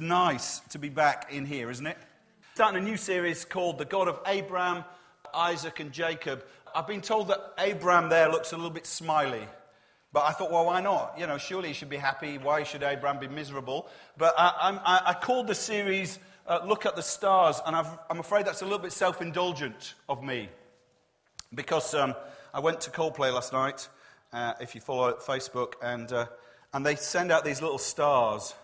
nice to be back in here, isn't it? Starting a new series called The God of Abraham, Isaac, and Jacob. I've been told that Abraham there looks a little bit smiley. But I thought, well, why not? You know, surely he should be happy. Why should Abraham be miserable? But I, I, I called the series uh, Look at the Stars, and i am afraid that's a little bit self indulgent of me. Because um, I went to Coldplay last night, uh, if you follow Facebook, and, uh, and they send out these little stars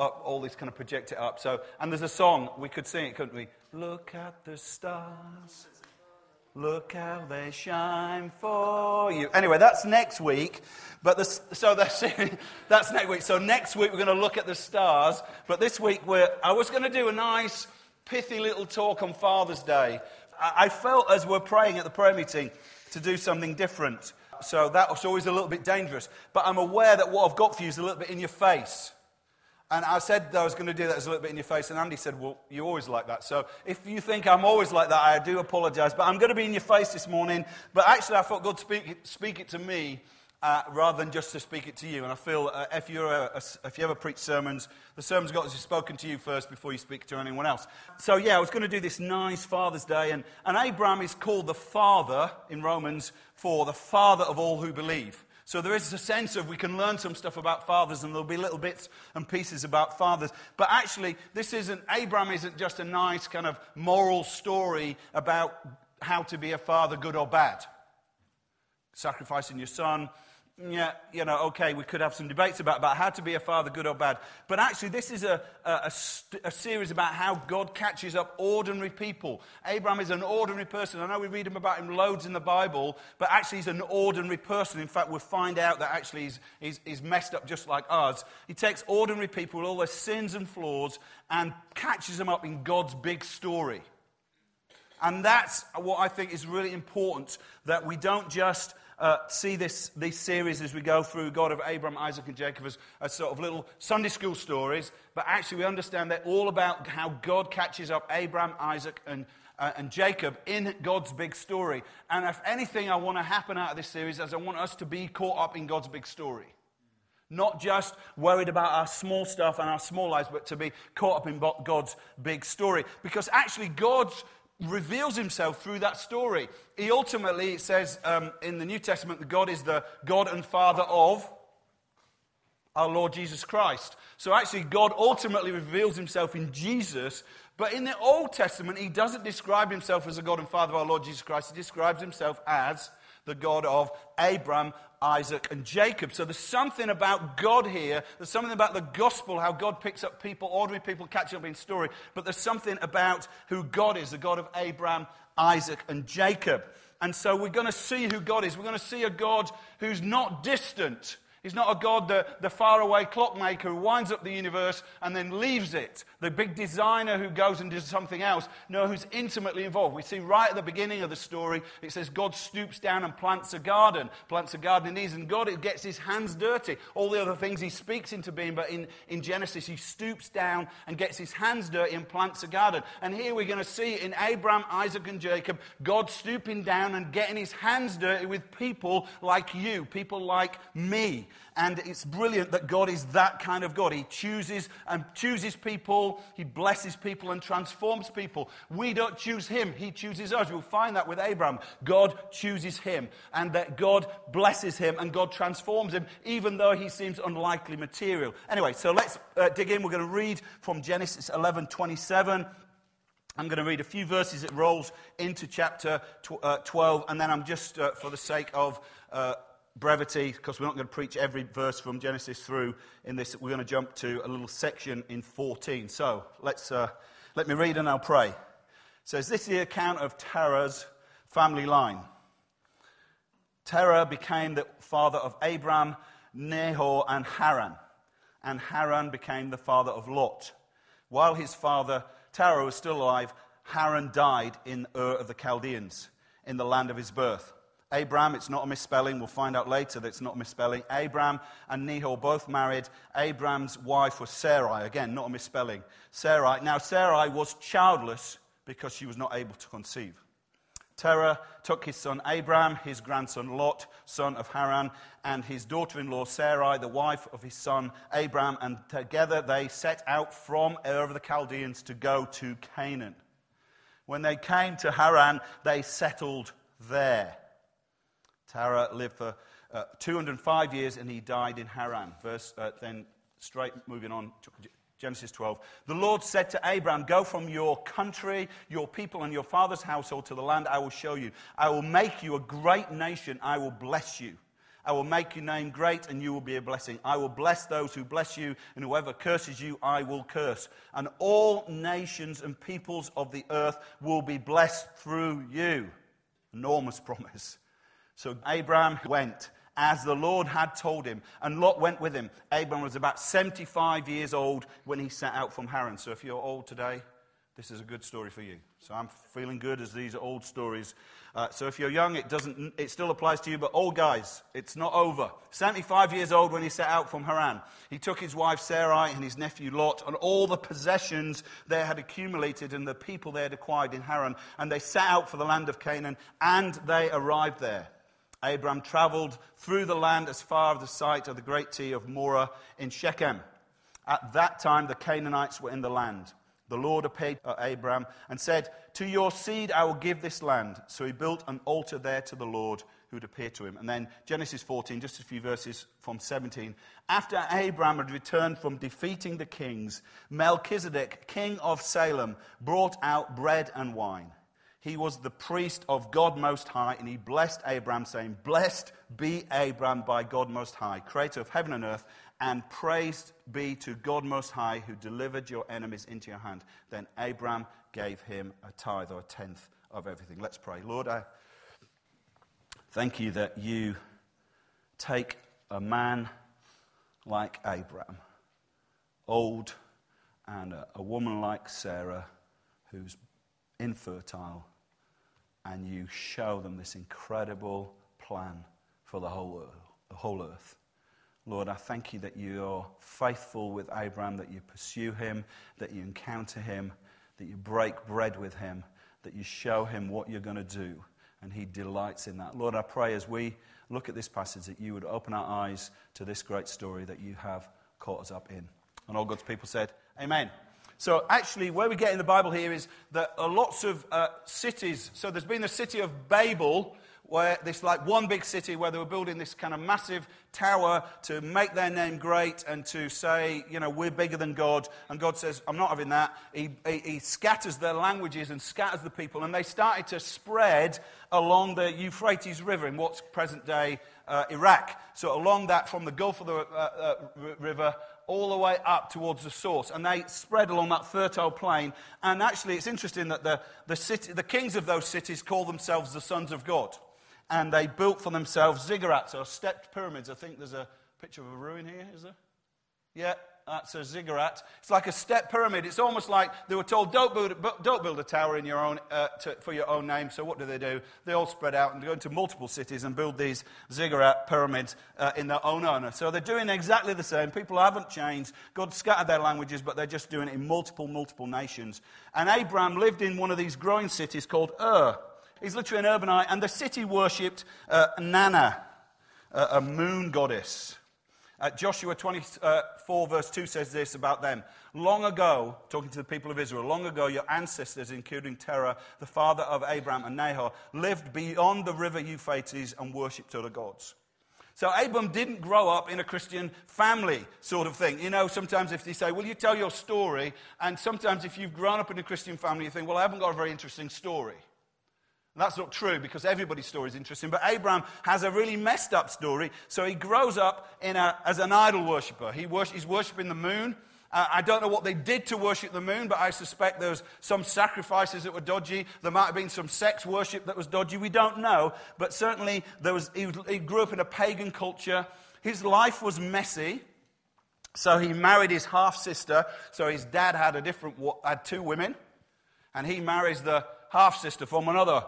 up, all these kind of project it up. So, and there's a song, we could sing it, couldn't we? Look at the stars. Look how they shine for you. Anyway, that's next week. But the, so that's, that's next week. So next week we're going to look at the stars. But this week we're, I was going to do a nice, pithy little talk on Father's Day. I, I felt as we're praying at the prayer meeting to do something different. So that was always a little bit dangerous. But I'm aware that what I've got for you is a little bit in your face. And I said I was going to do that as a little bit in your face, and Andy said, Well, you're always like that. So if you think I'm always like that, I do apologize. But I'm going to be in your face this morning. But actually, I thought God speak, speak it to me uh, rather than just to speak it to you. And I feel uh, if, you're a, a, if you ever preach sermons, the sermon's got to be spoken to you first before you speak to anyone else. So, yeah, I was going to do this nice Father's Day. And, and Abraham is called the father in Romans for the father of all who believe. So there is a sense of we can learn some stuff about fathers, and there'll be little bits and pieces about fathers. But actually, this isn't, Abraham isn't just a nice kind of moral story about how to be a father, good or bad. Sacrificing your son, yeah, you know, okay, we could have some debates about, about how to be a father, good or bad. But actually, this is a, a, a, series about how God catches up ordinary people. Abraham is an ordinary person. I know we read him about him loads in the Bible, but actually, he's an ordinary person. In fact, we'll find out that actually he's, he's, he's messed up just like us. He takes ordinary people with all their sins and flaws and catches them up in God's big story. And that's what I think is really important that we don't just uh, see this, these series as we go through God of Abraham, Isaac, and Jacob as, as sort of little Sunday school stories, but actually we understand they're all about how God catches up Abraham, Isaac, and, uh, and Jacob in God's big story. And if anything I want to happen out of this series is I want us to be caught up in God's big story. Not just worried about our small stuff and our small lives, but to be caught up in God's big story. Because actually, God's reveals himself through that story. He ultimately says um, in the New Testament that God is the God and Father of our Lord Jesus Christ. So actually, God ultimately reveals himself in Jesus. But in the Old Testament, he doesn't describe himself as the God and Father of our Lord Jesus Christ. He describes himself as the God of Abraham, Isaac, and Jacob. So there's something about God here. There's something about the gospel, how God picks up people, ordinary people catching up in story. But there's something about who God is, the God of Abraham, Isaac, and Jacob. And so we're going to see who God is. We're going to see a God who's not distant, He's not a God, the, the faraway clockmaker who winds up the universe and then leaves it. The big designer who goes and does something else. No, who's intimately involved. We see right at the beginning of the story, it says God stoops down and plants a garden, plants a garden in Eden. God it gets his hands dirty. All the other things he speaks into being, but in, in Genesis, he stoops down and gets his hands dirty and plants a garden. And here we're going to see in Abraham, Isaac, and Jacob, God stooping down and getting his hands dirty with people like you, people like me. And it's brilliant that God is that kind of God. He chooses and chooses people, He blesses people and transforms people. We don't choose Him, He chooses us. We'll find that with Abraham. God chooses him, and that God blesses him and God transforms him, even though he seems unlikely material. Anyway, so let's uh, dig in. We're going to read from Genesis 11 27. I'm going to read a few verses. It rolls into chapter uh, 12, and then I'm just, uh, for the sake of uh, brevity, because we're not going to preach every verse from Genesis through in this, we're going to jump to a little section in 14. So let's, uh, let me read and I'll pray. It says, This is the account of Terah's family line. Terah became the father of Abram, Nahor, and Haran. And Haran became the father of Lot. While his father Terah was still alive, Haran died in Ur of the Chaldeans, in the land of his birth. Abram, it's not a misspelling. We'll find out later that it's not a misspelling. Abram and Nahor both married. Abram's wife was Sarai. Again, not a misspelling. Sarai. Now, Sarai was childless because she was not able to conceive. Terah took his son Abram, his grandson Lot, son of Haran, and his daughter in law Sarai, the wife of his son Abram, and together they set out from Ur of the Chaldeans to go to Canaan. When they came to Haran, they settled there. Terah lived for uh, 205 years and he died in Haran. Verse, uh, then, straight moving on, to Genesis 12. The Lord said to Abram, Go from your country, your people, and your father's household to the land I will show you. I will make you a great nation. I will bless you. I will make your name great, and you will be a blessing. I will bless those who bless you, and whoever curses you, I will curse. And all nations and peoples of the earth will be blessed through you. Enormous promise. So Abraham went as the Lord had told him, and Lot went with him. Abraham was about 75 years old when he set out from Haran. So if you're old today, this is a good story for you. So I'm feeling good as these are old stories. Uh, so if you're young, it, doesn't, it still applies to you, but old guys, it's not over. 75 years old when he set out from Haran. He took his wife Sarai and his nephew Lot and all the possessions they had accumulated and the people they had acquired in Haran, and they set out for the land of Canaan, and they arrived there. Abram traveled through the land as far as the site of the great tree of Moreh in Shechem. At that time, the Canaanites were in the land. The Lord appeared to Abram and said, To your seed I will give this land. So he built an altar there to the Lord who had appeared to him. And then Genesis 14, just a few verses from 17. After Abram had returned from defeating the kings, Melchizedek, king of Salem, brought out bread and wine. He was the priest of God Most High, and he blessed Abram, saying, Blessed be Abram by God Most High, creator of heaven and earth, and praised be to God Most High, who delivered your enemies into your hand. Then Abram gave him a tithe or a tenth of everything. Let's pray. Lord, I thank you that you take a man like Abram, old, and a, a woman like Sarah, who's infertile, and you show them this incredible plan for the whole, the whole earth. Lord, I thank you that you are faithful with Abraham, that you pursue him, that you encounter him, that you break bread with him, that you show him what you're going to do, and he delights in that. Lord, I pray as we look at this passage that you would open our eyes to this great story that you have caught us up in. And all God's people said, Amen. So, actually, where we get in the Bible here is that lots of uh, cities. So, there's been the city of Babel, where this like one big city where they were building this kind of massive tower to make their name great and to say, you know, we're bigger than God. And God says, I'm not having that. He, he, he scatters their languages and scatters the people. And they started to spread along the Euphrates River in what's present day uh, Iraq. So, along that from the Gulf of the uh, uh, River all the way up towards the source. And they spread along that fertile plain. And actually, it's interesting that the, the, city, the kings of those cities call themselves the sons of God. And they built for themselves ziggurats or stepped pyramids. I think there's a picture of a ruin here, is there? Yeah, that's a ziggurat. It's like a step pyramid. It's almost like they were told, don't build, don't build a tower in your own, uh, to, for your own name. So what do they do? They all spread out and go into multiple cities and build these ziggurat pyramids uh, in their own honor. So they're doing exactly the same. People haven't changed. God scattered their languages, but they're just doing it in multiple, multiple nations. And Abraham lived in one of these growing cities called Ur. He's literally an urbanite, and the city worshipped uh, Nana, a moon goddess. Uh, Joshua 24, verse 2 says this about them. Long ago, talking to the people of Israel, long ago, your ancestors, including Terah, the father of Abraham and Nahor, lived beyond the river Euphrates and worshipped other gods. So Abram didn't grow up in a Christian family sort of thing. You know, sometimes if they say, Will you tell your story? And sometimes if you've grown up in a Christian family, you think, Well, I haven't got a very interesting story. That's not true because everybody's story is interesting, but Abraham has a really messed up story. So he grows up a, as an idol worshiper. He he's worshipping the moon. Uh, I don't know what they did to worship the moon, but I suspect there was some sacrifices that were dodgy. There might have been some sex worship that was dodgy. We don't know. But certainly there was, he, he grew up in a pagan culture. His life was messy. So he married his half sister. So his dad had a different had two women, and he marries the half sister from another.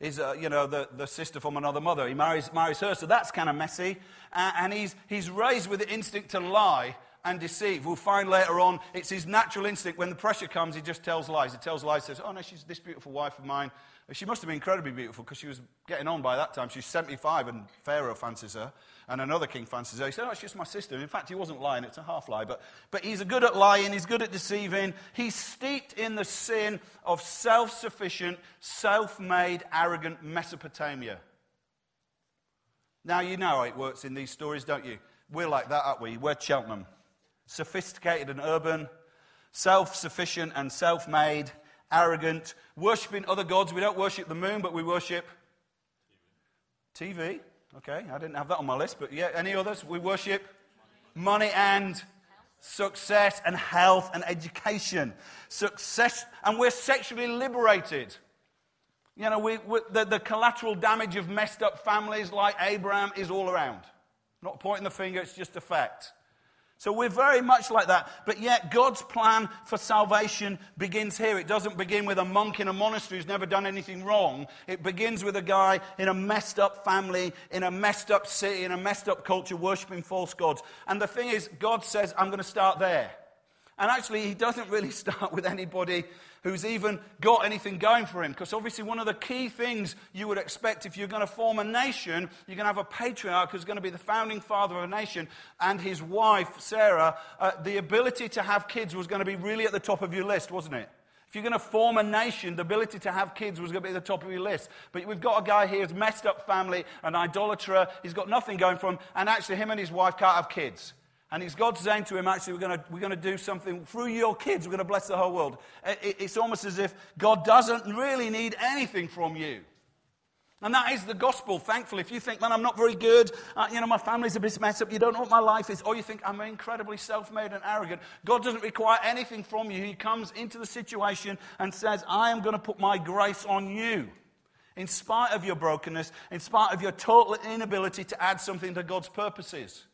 Is uh, you know the, the sister from another mother. He marries marries her, so that's kind of messy. Uh, and he's he's raised with the instinct to lie and deceive. We'll find later on it's his natural instinct. When the pressure comes, he just tells lies. He tells lies. Says, "Oh no, she's this beautiful wife of mine." She must have been incredibly beautiful because she was getting on by that time. She's 75 and Pharaoh fancies her and another king fancies her. He said, Oh, it's just my sister. In fact, he wasn't lying, it's a half lie. But, but he's good at lying, he's good at deceiving. He's steeped in the sin of self sufficient, self made, arrogant Mesopotamia. Now, you know how it works in these stories, don't you? We're like that, aren't we? We're Cheltenham. Sophisticated and urban, self sufficient and self made, arrogant, worshipping other gods. We don't worship the moon, but we worship TV. Okay, I didn't have that on my list, but yeah, any others? We worship money and success and health and education. Success, and we're sexually liberated. You know, we, we, the, the collateral damage of messed up families like Abraham is all around. Not pointing the finger, it's just a fact. So we're very much like that. But yet, God's plan for salvation begins here. It doesn't begin with a monk in a monastery who's never done anything wrong. It begins with a guy in a messed up family, in a messed up city, in a messed up culture, worshiping false gods. And the thing is, God says, I'm going to start there. And actually, he doesn't really start with anybody who's even got anything going for him. Because obviously, one of the key things you would expect if you're going to form a nation, you're going to have a patriarch who's going to be the founding father of a nation, and his wife, Sarah. Uh, the ability to have kids was going to be really at the top of your list, wasn't it? If you're going to form a nation, the ability to have kids was going to be at the top of your list. But we've got a guy here who's messed up family, an idolater. He's got nothing going for him, and actually, him and his wife can't have kids. And it's God saying to him, actually, we're going to, we're to do something through your kids. We're going to bless the whole world. It, it's almost as if God doesn't really need anything from you. And that is the gospel, thankfully. If you think, man, I'm not very good, uh, you know, my family's a bit messed up, you don't know what my life is, or you think I'm incredibly self made and arrogant, God doesn't require anything from you. He comes into the situation and says, I am going to put my grace on you. In spite of your brokenness, in spite of your total inability to add something to God's purposes.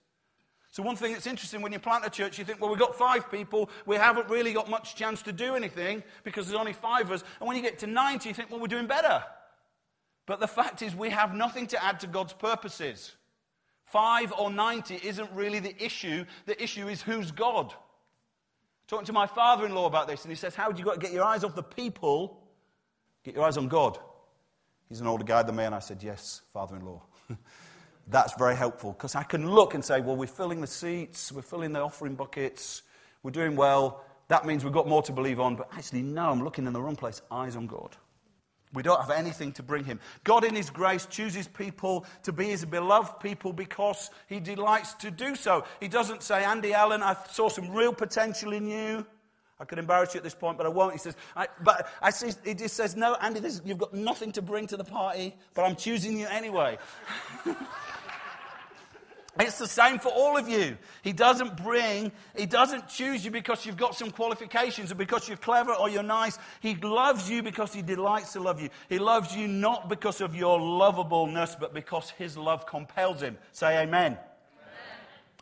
So, one thing that's interesting when you plant a church, you think, well, we've got five people, we haven't really got much chance to do anything because there's only five of us. And when you get to 90, you think, well, we're doing better. But the fact is, we have nothing to add to God's purposes. Five or 90 isn't really the issue. The issue is who's God. Talking to my father in law about this, and he says, How do you got to get your eyes off the people? Get your eyes on God. He's an older guy than me, and I said, Yes, father in law. That's very helpful because I can look and say, well, we're filling the seats, we're filling the offering buckets, we're doing well. That means we've got more to believe on. But actually, no, I'm looking in the wrong place. Eyes on God. We don't have anything to bring him. God, in his grace, chooses people to be his beloved people because he delights to do so. He doesn't say, Andy Allen, I saw some real potential in you. I could embarrass you at this point, but I won't. He says, I, but I see, he just says, no, Andy, you've got nothing to bring to the party, but I'm choosing you anyway. It's the same for all of you. He doesn't bring, he doesn't choose you because you've got some qualifications or because you're clever or you're nice. He loves you because he delights to love you. He loves you not because of your lovableness, but because his love compels him. Say amen.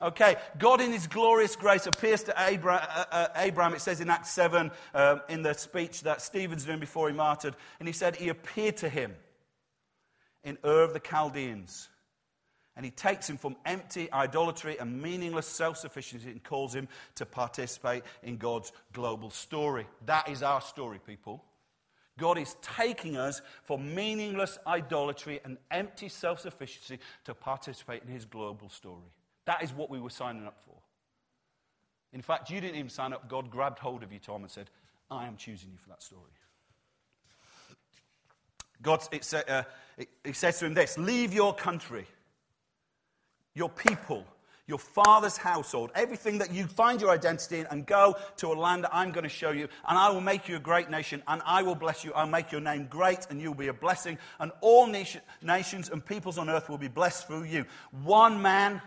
Okay, God in His glorious grace appears to Abraham. Uh, uh, Abraham it says in Acts 7, um, in the speech that Stephen's doing before he martyred, and he said he appeared to him in Ur of the Chaldeans and he takes him from empty idolatry and meaningless self sufficiency and calls him to participate in God's global story. That is our story, people. God is taking us from meaningless idolatry and empty self sufficiency to participate in his global story. That is what we were signing up for. In fact, you didn't even sign up. God grabbed hold of you, Tom, and said, I am choosing you for that story. God, it, uh, it, it says to him this Leave your country your people, your father's household, everything that you find your identity in, and go to a land that I'm going to show you, and I will make you a great nation, and I will bless you. I'll make your name great, and you'll be a blessing, and all nation, nations and peoples on earth will be blessed through you. One man,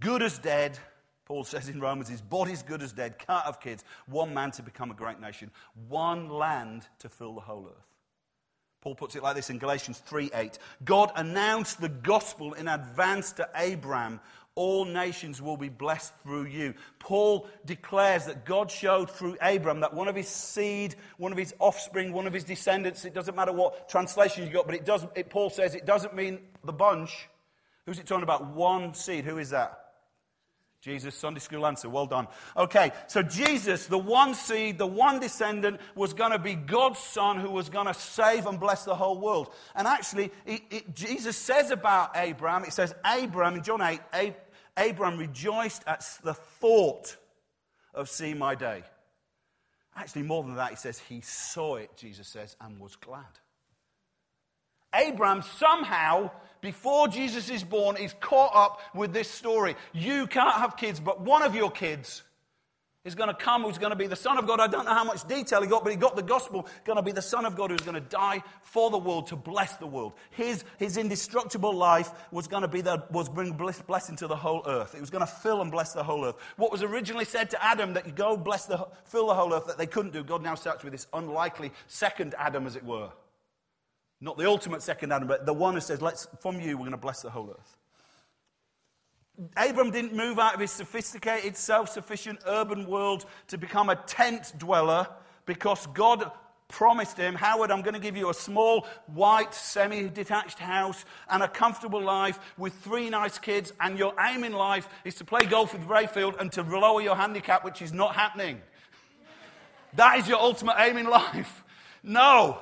good as dead, Paul says in Romans, his body's good as dead, can't have kids. One man to become a great nation, one land to fill the whole earth. Paul puts it like this in Galatians 3:8. God announced the gospel in advance to Abraham. All nations will be blessed through you. Paul declares that God showed through Abraham that one of his seed, one of his offspring, one of his descendants, it doesn't matter what translation you got, but it does, it, Paul says it doesn't mean the bunch. Who's it talking about? One seed. Who is that? Jesus, Sunday school answer. Well done. Okay, so Jesus, the one seed, the one descendant, was going to be God's son who was going to save and bless the whole world. And actually, it, it, Jesus says about Abraham, it says, Abraham, in John 8, Ab- Abraham rejoiced at the thought of seeing my day. Actually, more than that, he says, he saw it, Jesus says, and was glad. Abraham somehow before Jesus is born, is caught up with this story. You can't have kids, but one of your kids is going to come who's going to be the Son of God. I don't know how much detail he got, but he got the gospel. Going to be the Son of God who's going to die for the world to bless the world. His, his indestructible life was going to be the, was bring blessing to the whole earth. It was going to fill and bless the whole earth. What was originally said to Adam that you go bless the, fill the whole earth that they couldn't do, God now starts with this unlikely second Adam, as it were. Not the ultimate second Adam, but the one who says, Let's, from you, we're going to bless the whole earth. Abram didn't move out of his sophisticated, self sufficient urban world to become a tent dweller because God promised him, Howard, I'm going to give you a small, white, semi detached house and a comfortable life with three nice kids, and your aim in life is to play golf with Rayfield and to lower your handicap, which is not happening. that is your ultimate aim in life. No.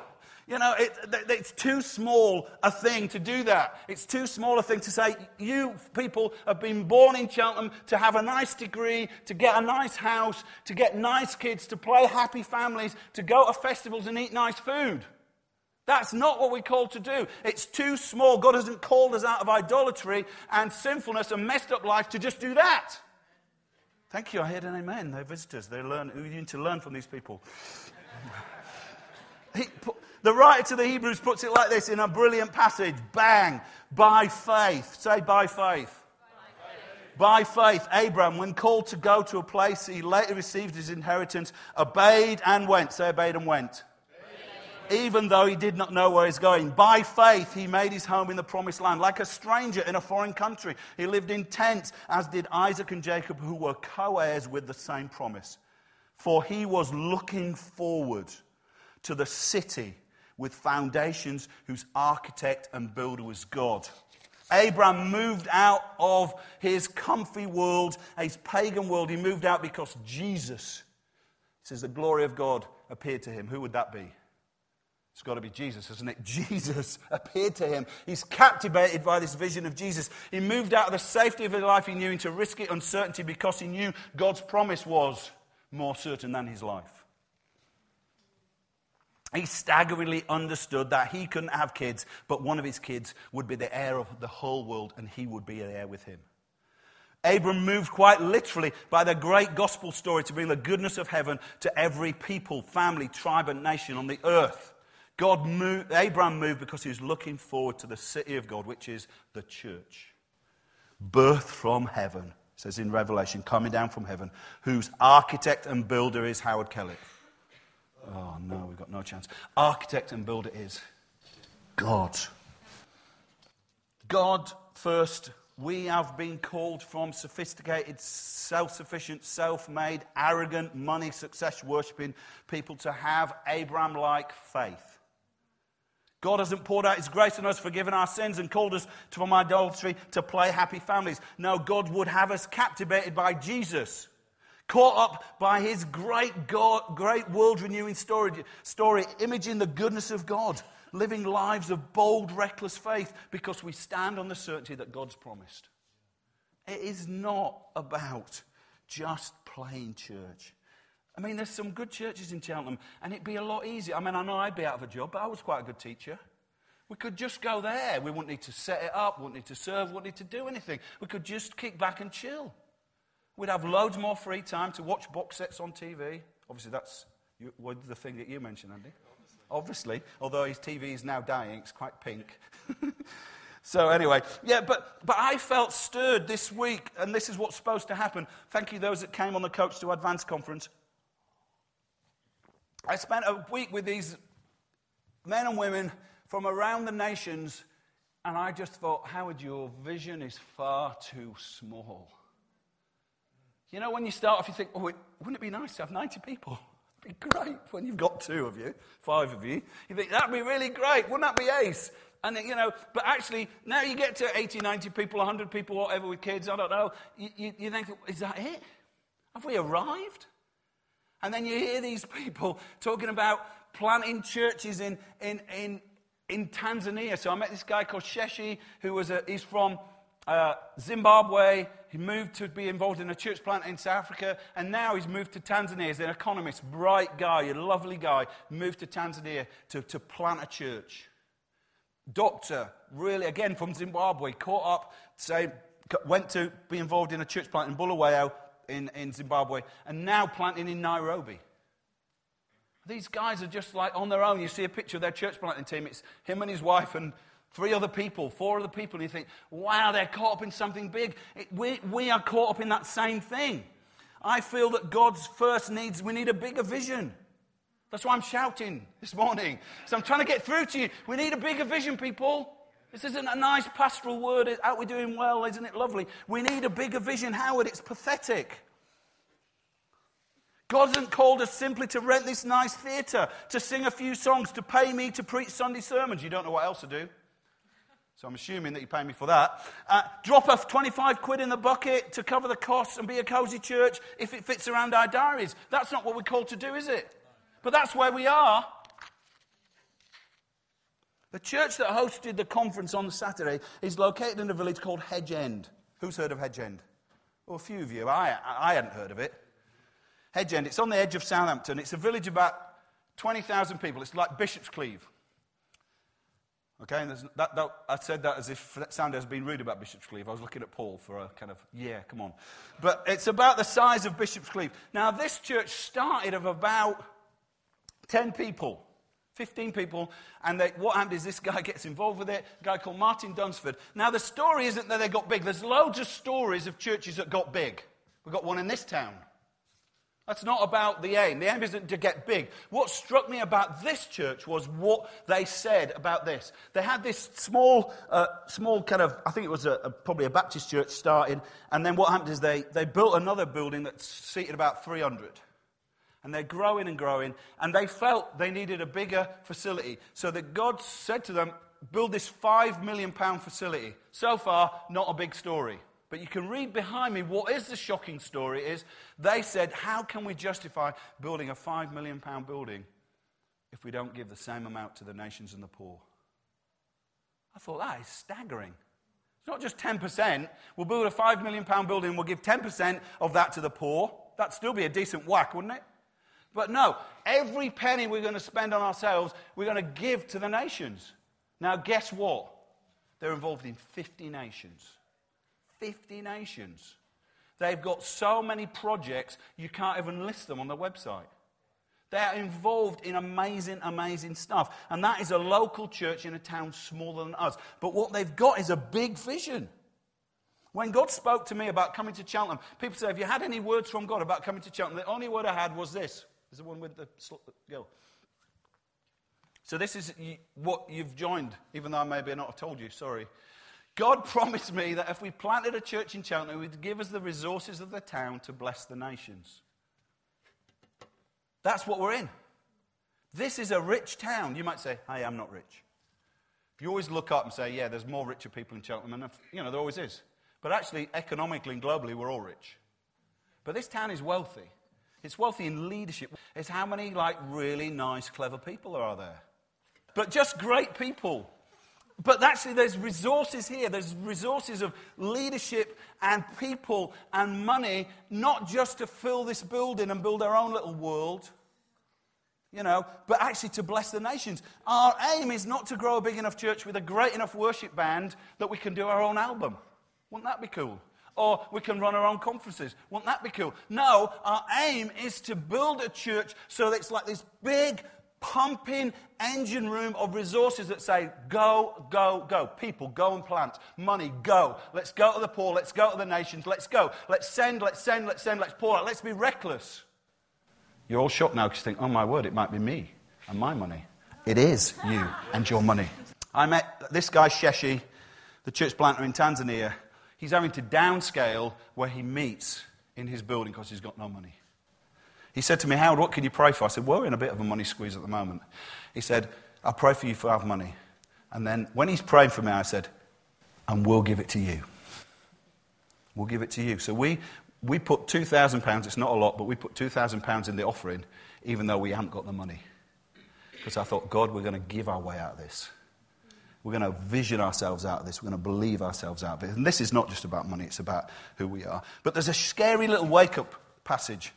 You know, it, it's too small a thing to do that. It's too small a thing to say, you people have been born in Cheltenham to have a nice degree, to get a nice house, to get nice kids, to play happy families, to go to festivals and eat nice food. That's not what we're called to do. It's too small. God hasn't called us out of idolatry and sinfulness and messed up life to just do that. Thank you. I heard an amen. They're visitors. They learn. We need to learn from these people. He, the writer to the Hebrews puts it like this in a brilliant passage bang, by faith. Say, by faith. By faith, Abraham, when called to go to a place he later received his inheritance, obeyed and went. Say, obeyed and went. Even though he did not know where he's going. By faith, he made his home in the promised land. Like a stranger in a foreign country, he lived in tents, as did Isaac and Jacob, who were co heirs with the same promise. For he was looking forward to the city with foundations whose architect and builder was God. Abraham moved out of his comfy world, his pagan world. He moved out because Jesus says the glory of God appeared to him. Who would that be? It's got to be Jesus, isn't it? Jesus appeared to him. He's captivated by this vision of Jesus. He moved out of the safety of his life he knew into risky uncertainty because he knew God's promise was more certain than his life. He staggeringly understood that he couldn't have kids, but one of his kids would be the heir of the whole world, and he would be the heir with him. Abram moved quite literally by the great gospel story to bring the goodness of heaven to every people, family, tribe, and nation on the earth. God moved, Abram moved because he was looking forward to the city of God, which is the church. Birth from heaven, says in Revelation, coming down from heaven, whose architect and builder is Howard Kelly. Oh, no, we've got no chance. Architect and builder is God. God first. We have been called from sophisticated, self sufficient, self made, arrogant, money success worshipping people to have Abraham like faith. God hasn't poured out His grace on us, forgiven our sins, and called us from idolatry to play happy families. No, God would have us captivated by Jesus caught up by his great, God, great world renewing story, story, imaging the goodness of God, living lives of bold, reckless faith because we stand on the certainty that God's promised. It is not about just playing church. I mean, there's some good churches in Cheltenham, and it'd be a lot easier. I mean, I know I'd be out of a job, but I was quite a good teacher. We could just go there. We wouldn't need to set it up, wouldn't need to serve, wouldn't need to do anything. We could just kick back and chill. We'd have loads more free time to watch box sets on TV. Obviously, that's you, the thing that you mentioned, Andy. Obviously, although his TV is now dying, it's quite pink. so anyway, yeah, but, but I felt stirred this week, and this is what's supposed to happen. Thank you those that came on the Coach to Advance conference. I spent a week with these men and women from around the nations, and I just thought, Howard, your vision is far too small. You know, when you start off, you think, oh, wouldn't it be nice to have 90 people? It'd be great when you've got two of you, five of you. You think, that'd be really great. Wouldn't that be ace? And, you know, but actually, now you get to 80, 90 people, 100 people, whatever, with kids, I don't know. You, you, you think, is that it? Have we arrived? And then you hear these people talking about planting churches in, in, in, in Tanzania. So I met this guy called Sheshi, who was a, he's from uh, Zimbabwe. He moved to be involved in a church plant in South Africa, and now he's moved to Tanzania as an economist, bright guy, a lovely guy, moved to Tanzania to, to plant a church. Doctor, really, again from Zimbabwe, caught up, say, went to be involved in a church plant in Bulawayo, in, in Zimbabwe and now planting in Nairobi. These guys are just like on their own. You see a picture of their church planting team. It's him and his wife and three other people, four other people. And you think, wow, they're caught up in something big. It, we, we are caught up in that same thing. I feel that God's first needs, we need a bigger vision. That's why I'm shouting this morning. So I'm trying to get through to you. We need a bigger vision, people. This isn't a nice pastoral word. Aren't we doing well? Isn't it lovely? We need a bigger vision, Howard. It's pathetic. God hasn't called us simply to rent this nice theatre, to sing a few songs, to pay me to preach Sunday sermons. You don't know what else to do. So I'm assuming that you pay me for that. Uh, drop off 25 quid in the bucket to cover the costs and be a cosy church if it fits around our diaries. That's not what we're called to do, is it? But that's where we are. The church that hosted the conference on Saturday is located in a village called Hedge End. Who's heard of Hedge End? Well, a few of you. I, I hadn't heard of it. Hedge End, it's on the edge of Southampton. It's a village about 20,000 people. It's like Bishop's Cleeve. Okay, and that, that, I said that as if that sounded as being rude about Bishop's Cleeve. I was looking at Paul for a kind of, yeah, come on. But it's about the size of Bishop's Cleeve. Now, this church started of about 10 people. 15 people, and they, what happened is this guy gets involved with it, a guy called Martin Dunsford. Now, the story isn't that they got big. There's loads of stories of churches that got big. We've got one in this town. That's not about the aim. The aim isn't to get big. What struck me about this church was what they said about this. They had this small, uh, small kind of, I think it was a, a, probably a Baptist church started, and then what happened is they, they built another building that seated about 300 and they're growing and growing, and they felt they needed a bigger facility. So that God said to them, build this five million pound facility. So far, not a big story. But you can read behind me what is the shocking story is they said, How can we justify building a five million pound building if we don't give the same amount to the nations and the poor? I thought that is staggering. It's not just 10%. We'll build a five million pound building, we'll give 10% of that to the poor. That'd still be a decent whack, wouldn't it? But no, every penny we're going to spend on ourselves, we're going to give to the nations. Now, guess what? They're involved in 50 nations. 50 nations. They've got so many projects, you can't even list them on the website. They're involved in amazing, amazing stuff. And that is a local church in a town smaller than us. But what they've got is a big vision. When God spoke to me about coming to Cheltenham, people say, Have you had any words from God about coming to Cheltenham? The only word I had was this is the one with the girl. So this is what you've joined, even though I maybe not have told you. Sorry. God promised me that if we planted a church in Cheltenham, He would give us the resources of the town to bless the nations. That's what we're in. This is a rich town. You might say, "Hey, I'm not rich." You always look up and say, "Yeah, there's more richer people in Cheltenham," you know there always is. But actually, economically and globally, we're all rich. But this town is wealthy. It's wealthy in leadership. It's how many, like, really nice, clever people are there. But just great people. But actually, there's resources here. There's resources of leadership and people and money, not just to fill this building and build our own little world, you know, but actually to bless the nations. Our aim is not to grow a big enough church with a great enough worship band that we can do our own album. Wouldn't that be cool? Or we can run our own conferences. Wouldn't that be cool? No, our aim is to build a church so that it's like this big, pumping engine room of resources that say, go, go, go. People, go and plant. Money, go. Let's go to the poor. Let's go to the nations. Let's go. Let's send, let's send, let's send, let's pour out. Let's be reckless. You're all shocked now because you think, oh my word, it might be me and my money. It is you and your money. I met this guy, Sheshi, the church planter in Tanzania. He's having to downscale where he meets in his building because he's got no money. He said to me, Howard, what can you pray for? I said, well, We're in a bit of a money squeeze at the moment. He said, I'll pray for you for have money. And then when he's praying for me, I said, And we'll give it to you. We'll give it to you. So we, we put £2,000, it's not a lot, but we put £2,000 in the offering, even though we haven't got the money. Because I thought, God, we're going to give our way out of this. We're going to vision ourselves out of this. We're going to believe ourselves out of it. And this is not just about money, it's about who we are. But there's a scary little wake up passage.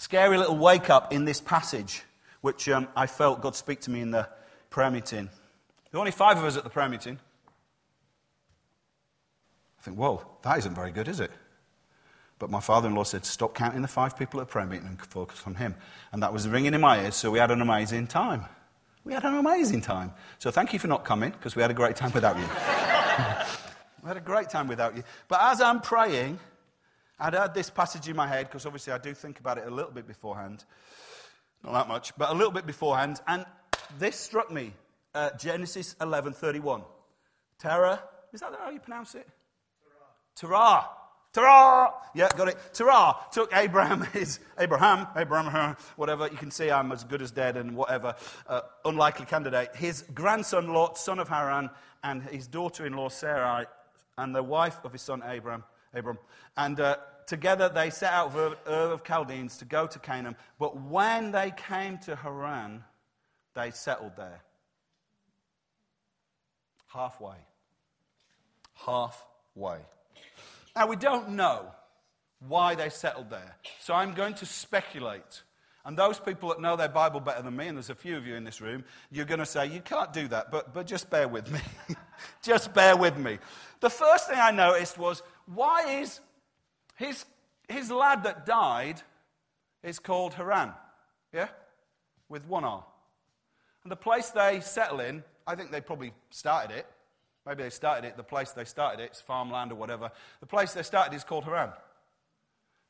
Scary little wake up in this passage, which um, I felt God speak to me in the prayer meeting. There were only five of us at the prayer meeting. I think, whoa, that isn't very good, is it? But my father in law said, Stop counting the five people at prayer meeting and focus on him. And that was ringing in my ears, so we had an amazing time. We had an amazing time. So thank you for not coming, because we had a great time without you. we had a great time without you. But as I'm praying, I'd had this passage in my head, because obviously I do think about it a little bit beforehand. Not that much, but a little bit beforehand. And this struck me uh, Genesis 11:31. Terah, is that how you pronounce it? Terah. Terah. Yeah, got it. Terah took Abraham, his Abraham, Abraham, whatever. You can see I'm as good as dead and whatever. Uh, unlikely candidate. His grandson Lot, son of Haran, and his daughter-in-law Sarai, and the wife of his son Abraham. Abram, and uh, together they set out for Ur of Chaldeans to go to Canaan. But when they came to Haran, they settled there. Halfway. Halfway. Now, we don't know why they settled there. So I'm going to speculate. And those people that know their Bible better than me, and there's a few of you in this room, you're going to say, You can't do that, but, but just bear with me. just bear with me. The first thing I noticed was, why is his, his lad that died is called Haran? Yeah? With one R. And the place they settle in, I think they probably started it, Maybe they started it, the place they started it, it's farmland or whatever. The place they started is called Haran.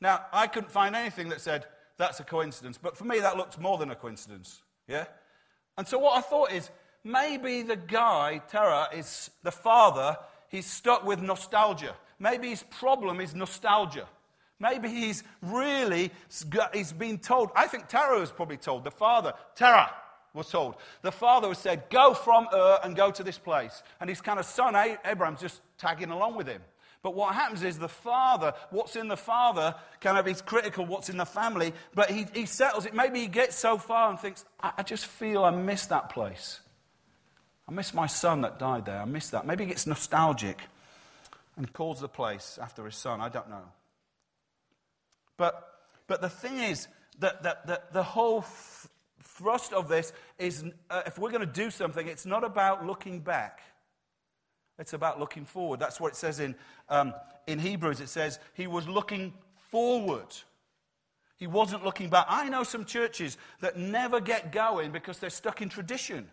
Now, I couldn't find anything that said that's a coincidence, but for me, that looks more than a coincidence. Yeah? And so what I thought is maybe the guy, Terah, is the father, he's stuck with nostalgia. Maybe his problem is nostalgia. Maybe he's really, he's been told, I think Terah was probably told, the father, Terah, was told. The father was said, Go from Ur and go to this place. And his kind of son, Abraham's just tagging along with him. But what happens is the father, what's in the father, kind of is critical what's in the family, but he, he settles it. Maybe he gets so far and thinks, I, I just feel I miss that place. I miss my son that died there. I miss that. Maybe he gets nostalgic and calls the place after his son. I don't know. But, but the thing is that, that, that the whole thrust of this is uh, if we're going to do something, it's not about looking back. It's about looking forward. That's what it says in, um, in Hebrews. It says he was looking forward. He wasn't looking back. I know some churches that never get going because they're stuck in tradition.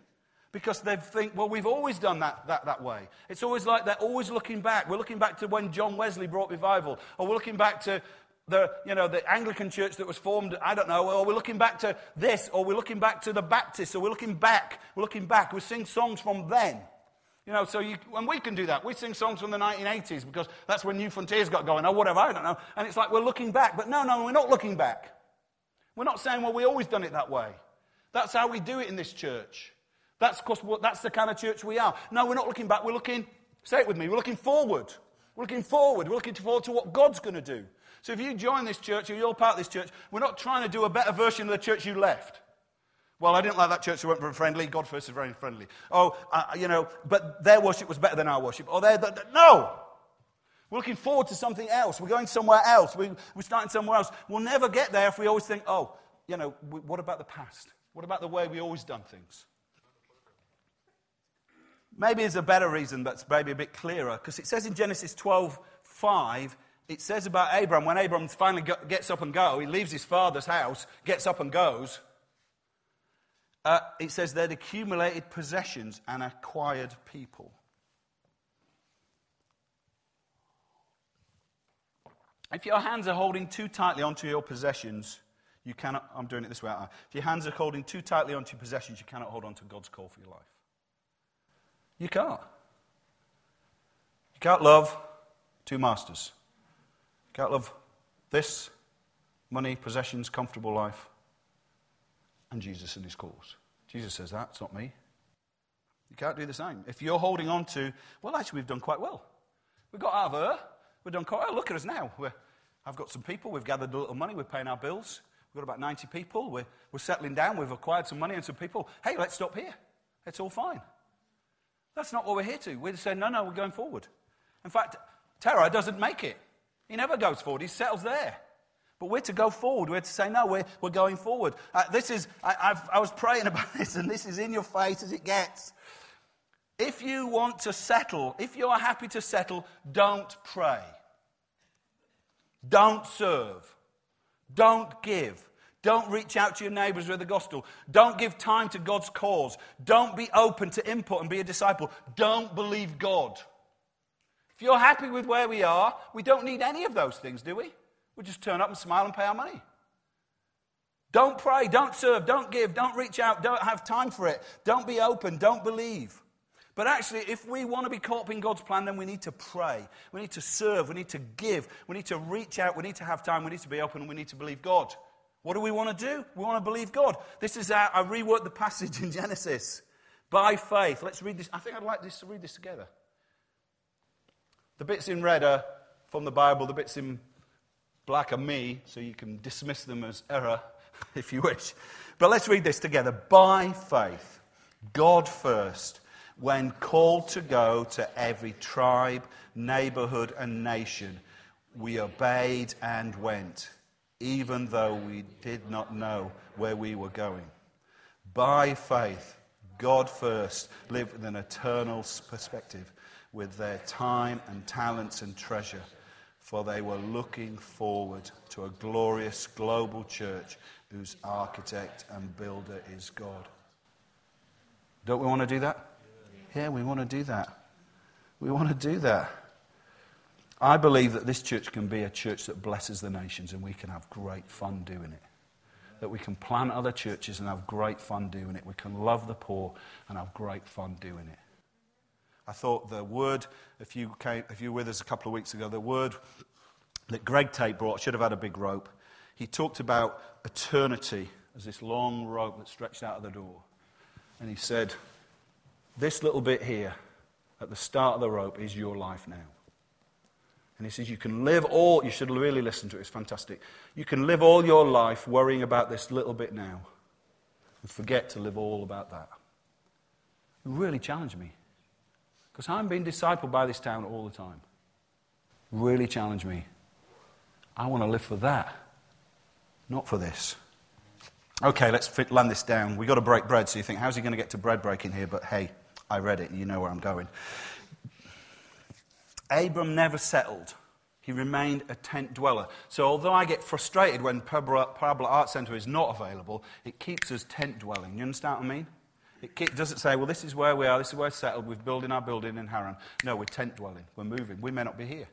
Because they think, well, we've always done that, that that way. It's always like they're always looking back. We're looking back to when John Wesley brought revival, or we're looking back to the, you know, the Anglican church that was formed, I don't know, or we're looking back to this, or we're looking back to the Baptists, or we're looking back, we're looking back, we sing songs from then. You know, so you, and we can do that. We sing songs from the 1980s because that's when Newfrontiers got going, or whatever, I don't know. And it's like we're looking back. But no, no, we're not looking back. We're not saying, well, we always done it that way. That's how we do it in this church. That's because that's the kind of church we are. No, we're not looking back. We're looking, say it with me, we're looking forward. We're looking forward. We're looking forward to what God's going to do. So if you join this church or you're part of this church, we're not trying to do a better version of the church you left. Well, I didn't like that church, they weren't very friendly. God first is very friendly. Oh, uh, you know, but their worship was better than our worship. Or their, no! We're looking forward to something else. We're going somewhere else. We, we're starting somewhere else. We'll never get there if we always think, oh, you know, what about the past? What about the way we always done things? Maybe there's a better reason that's maybe a bit clearer, because it says in Genesis 12 5, it says about Abram, when Abram finally gets up and go, he leaves his father's house, gets up and goes. Uh, it says they'd accumulated possessions and acquired people. If your hands are holding too tightly onto your possessions, you cannot. I'm doing it this way. If your hands are holding too tightly onto your possessions, you cannot hold on to God's call for your life. You can't. You can't love two masters. You can't love this, money, possessions, comfortable life, and Jesus and his cause. Jesus says that, it's not me. You can't do the same. If you're holding on to, well, actually, we've done quite well. We've got our her. We've done quite well. Look at us now. We're, I've got some people. We've gathered a little money. We're paying our bills. We've got about 90 people. We're, we're settling down. We've acquired some money and some people. Hey, let's stop here. It's all fine. That's not what we're here to. We're saying, no, no, we're going forward. In fact, Terah doesn't make it. He never goes forward, he settles there. But we're to go forward. We're to say, no, we're, we're going forward. Uh, this is, I, I was praying about this, and this is in your face as it gets. If you want to settle, if you are happy to settle, don't pray. Don't serve. Don't give. Don't reach out to your neighbors with the gospel. Don't give time to God's cause. Don't be open to input and be a disciple. Don't believe God. If you're happy with where we are, we don't need any of those things, do we? We just turn up and smile and pay our money. Don't pray, don't serve, don't give, don't reach out, don't have time for it. Don't be open, don't believe. But actually, if we want to be caught up in God's plan, then we need to pray. We need to serve. We need to give. We need to reach out. We need to have time. We need to be open. And we need to believe God. What do we want to do? We want to believe God. This is how I reworked the passage in Genesis. By faith. Let's read this. I think I'd like this to read this together. The bits in red are from the Bible, the bits in black are me, so you can dismiss them as error if you wish. But let's read this together. By faith, God first, when called to go to every tribe, neighborhood, and nation, we obeyed and went even though we did not know where we were going. By faith, God first lived with an eternal perspective with their time and talents and treasure, for they were looking forward to a glorious global church whose architect and builder is God. Don't we want to do that? Yeah, we want to do that. We want to do that. I believe that this church can be a church that blesses the nations and we can have great fun doing it. That we can plant other churches and have great fun doing it. We can love the poor and have great fun doing it. I thought the word, if you, came, if you were with us a couple of weeks ago, the word that Greg Tate brought, should have had a big rope. He talked about eternity as this long rope that stretched out of the door. And he said, This little bit here at the start of the rope is your life now. And he says, You can live all, you should really listen to it, it's fantastic. You can live all your life worrying about this little bit now and forget to live all about that. It really challenged me. Because I'm being discipled by this town all the time. Really challenged me. I want to live for that, not for this. Okay, let's fit, land this down. We've got to break bread, so you think, how's he going to get to bread breaking here? But hey, I read it, you know where I'm going. Abram never settled. He remained a tent dweller. So, although I get frustrated when Parabola Art Centre is not available, it keeps us tent dwelling. You understand what I mean? It doesn't say, well, this is where we are, this is where we're settled, we're building our building in Haran. No, we're tent dwelling, we're moving. We may not be here.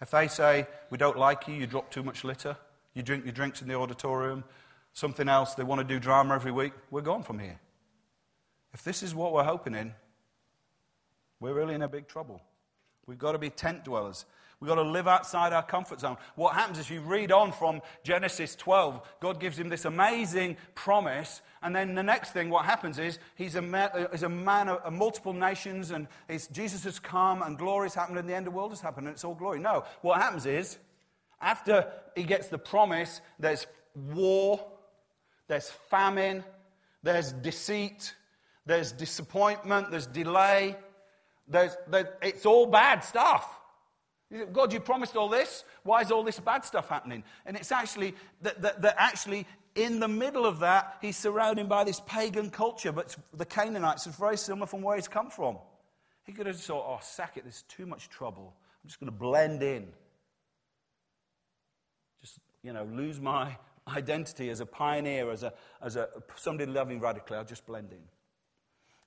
If they say, we don't like you, you drop too much litter, you drink your drinks in the auditorium, something else, they want to do drama every week, we're gone from here. If this is what we're hoping in, we're really in a big trouble. We've got to be tent dwellers. We've got to live outside our comfort zone. What happens if you read on from Genesis 12, God gives him this amazing promise. And then the next thing, what happens is he's a man, uh, he's a man of, multiple nations, and Jesus has come, and glory has happened, and the end of the world has happened, and it's all glory. No, what happens is after he gets the promise, there's war, there's famine, there's deceit, there's disappointment, there's delay. There's, there, it's all bad stuff. God, you promised all this. Why is all this bad stuff happening? And it's actually that, that, that actually in the middle of that, he's surrounded by this pagan culture, but the Canaanites are very similar from where he's come from. He could have thought, oh, sack it, there's too much trouble. I'm just going to blend in. Just, you know, lose my identity as a pioneer, as, a, as a, somebody loving radically. I'll just blend in.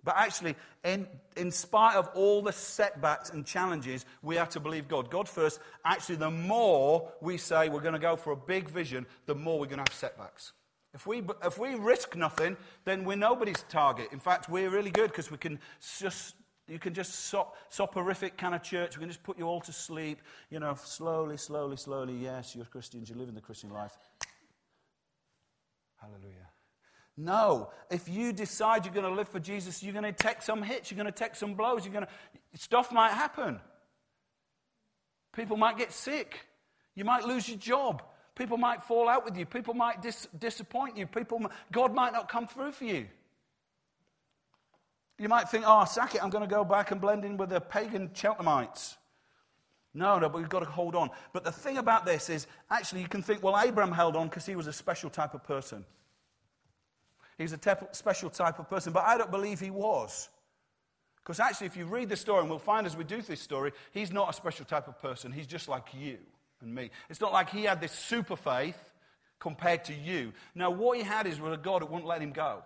But actually, in, in spite of all the setbacks and challenges, we have to believe God. God first. Actually, the more we say we're going to go for a big vision, the more we're going to have setbacks. If we, if we risk nothing, then we're nobody's target. In fact, we're really good because we can just, you can just sop, soporific kind of church. We can just put you all to sleep, you know, slowly, slowly, slowly. Yes, you're Christians, you're living the Christian life. Hallelujah. No, if you decide you're going to live for Jesus, you're going to take some hits, you're going to take some blows, you're going to, stuff might happen. People might get sick. You might lose your job. People might fall out with you. People might dis- disappoint you. People, God might not come through for you. You might think, oh, sack it, I'm going to go back and blend in with the pagan Cheltenhamites. No, no, but we've got to hold on. But the thing about this is, actually, you can think, well, Abraham held on because he was a special type of person. He's a te- special type of person, but I don't believe he was. Because actually, if you read the story, and we'll find as we do this story, he's not a special type of person. He's just like you and me. It's not like he had this super faith compared to you. Now, what he had is with a God that wouldn't let him go.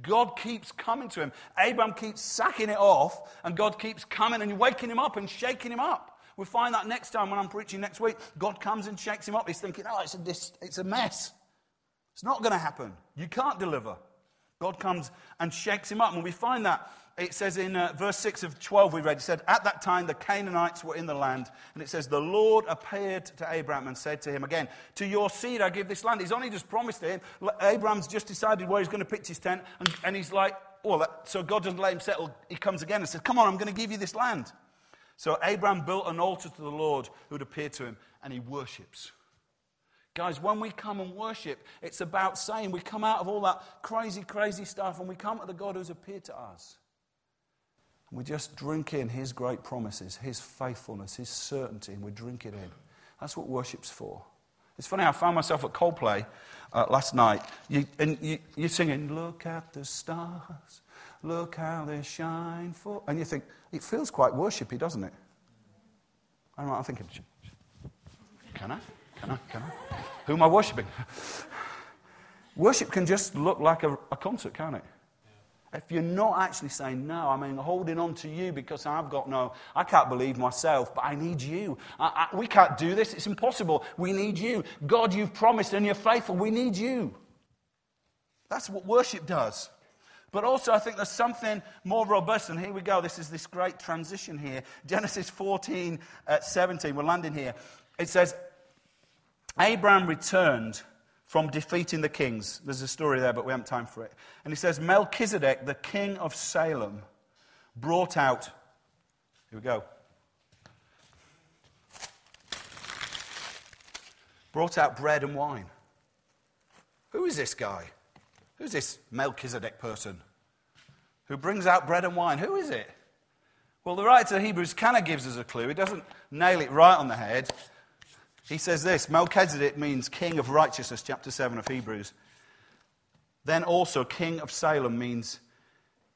God keeps coming to him. Abraham keeps sacking it off, and God keeps coming and waking him up and shaking him up. We'll find that next time when I'm preaching next week. God comes and shakes him up. He's thinking, oh, it's a, it's a mess. It's not going to happen. You can't deliver. God comes and shakes him up. And we find that it says in uh, verse 6 of 12 we read, it said, At that time the Canaanites were in the land. And it says, The Lord appeared to Abraham and said to him again, To your seed I give this land. He's only just promised to him. Abraham's just decided where he's going to pitch his tent. And, and he's like, Well, so God doesn't let him settle. He comes again and says, Come on, I'm going to give you this land. So Abraham built an altar to the Lord who had appeared to him, and he worships. Guys, when we come and worship, it's about saying we come out of all that crazy, crazy stuff and we come to the God who's appeared to us. And We just drink in His great promises, His faithfulness, His certainty, and we drink it in. That's what worship's for. It's funny, I found myself at Coldplay uh, last night, you, and you, you're singing, Look at the stars, look how they shine for. And you think, it feels quite worshipy, doesn't it? I don't know, I'm thinking, can I? Can I? Can I? Who am I worshipping? Worship can just look like a, a concert, can't it? If you're not actually saying, No, I mean, holding on to you because I've got no, I can't believe myself, but I need you. I, I, we can't do this. It's impossible. We need you. God, you've promised and you're faithful. We need you. That's what worship does. But also, I think there's something more robust. And here we go. This is this great transition here. Genesis 14, uh, 17. We're landing here. It says, Abraham returned from defeating the kings. There's a story there, but we haven't time for it. And he says, Melchizedek, the king of Salem, brought out, here we go, brought out bread and wine. Who is this guy? Who's this Melchizedek person who brings out bread and wine? Who is it? Well, the writer of Hebrews kind of gives us a clue. He doesn't nail it right on the head. He says this Melchizedek means king of righteousness, chapter 7 of Hebrews. Then also, king of Salem means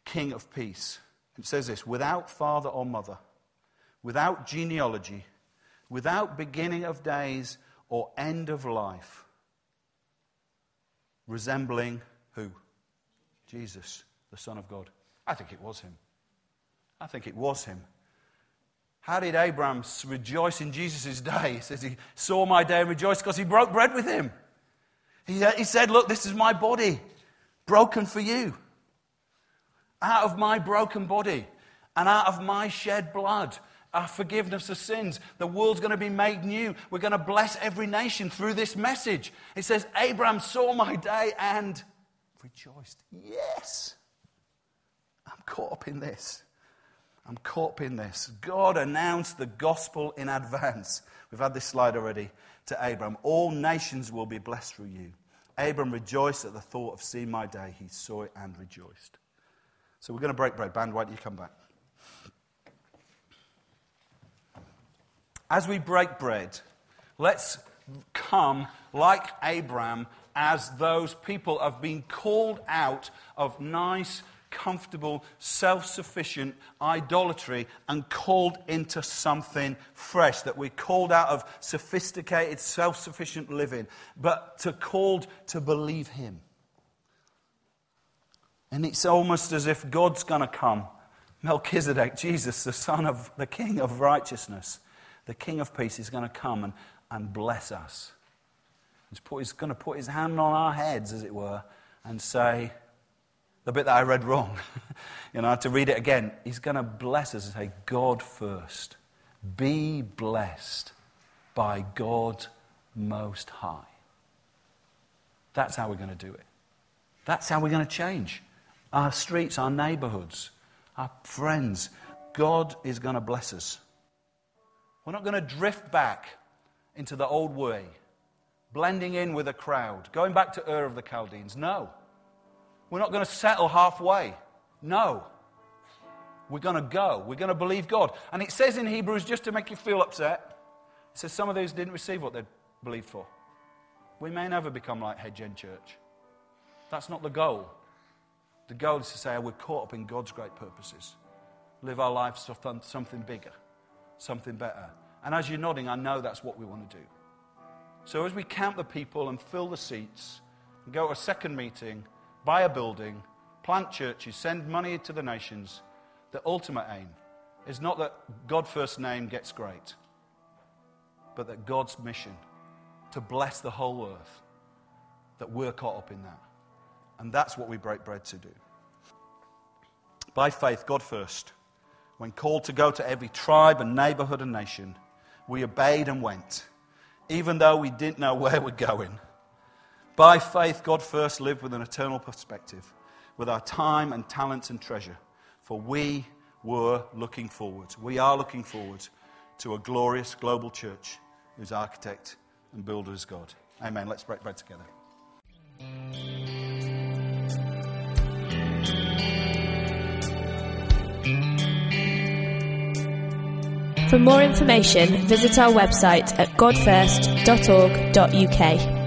king of peace. It says this without father or mother, without genealogy, without beginning of days or end of life, resembling who? Jesus, the Son of God. I think it was him. I think it was him. How did Abraham rejoice in Jesus' day? He says he saw my day and rejoiced because he broke bread with him. He, uh, he said, Look, this is my body, broken for you. Out of my broken body and out of my shed blood, our forgiveness of sins, the world's going to be made new. We're going to bless every nation through this message. It says, Abraham saw my day and rejoiced. Yes, I'm caught up in this. I'm caught up in this. God announced the gospel in advance. We've had this slide already to Abram. All nations will be blessed through you. Abram rejoiced at the thought of seeing my day. He saw it and rejoiced. So we're going to break bread. Band, why don't you come back? As we break bread, let's come like Abram as those people have been called out of nice, comfortable, self sufficient idolatry and called into something fresh. That we're called out of sophisticated, self sufficient living, but to called to believe Him. And it's almost as if God's going to come. Melchizedek, Jesus, the son of the King of righteousness, the King of peace, is going to come and, and bless us. He's, put, he's going to put his hand on our heads, as it were, and say, the bit that I read wrong, you know, I had to read it again. He's going to bless us and say, God first. Be blessed by God Most High. That's how we're going to do it. That's how we're going to change our streets, our neighborhoods, our friends. God is going to bless us. We're not going to drift back into the old way, blending in with a crowd, going back to Ur of the Chaldeans. No. We're not going to settle halfway. No. We're going to go. We're going to believe God. And it says in Hebrews, just to make you feel upset, it says some of those didn't receive what they believed for. We may never become like Hedge End Church. That's not the goal. The goal is to say, we're caught up in God's great purposes. Live our lives for something bigger, something better. And as you're nodding, I know that's what we want to do. So as we count the people and fill the seats, and go to a second meeting, buy a building, plant churches, send money to the nations, the ultimate aim is not that God first name gets great, but that God's mission to bless the whole earth, that we're caught up in that. And that's what we break bread to do. By faith, God first. When called to go to every tribe and neighborhood and nation, we obeyed and went, even though we didn't know where we're going. By faith, God first lived with an eternal perspective, with our time and talents and treasure, for we were looking forward. We are looking forward to a glorious global church whose architect and builder is God. Amen. Let's break bread together. For more information, visit our website at godfirst.org.uk.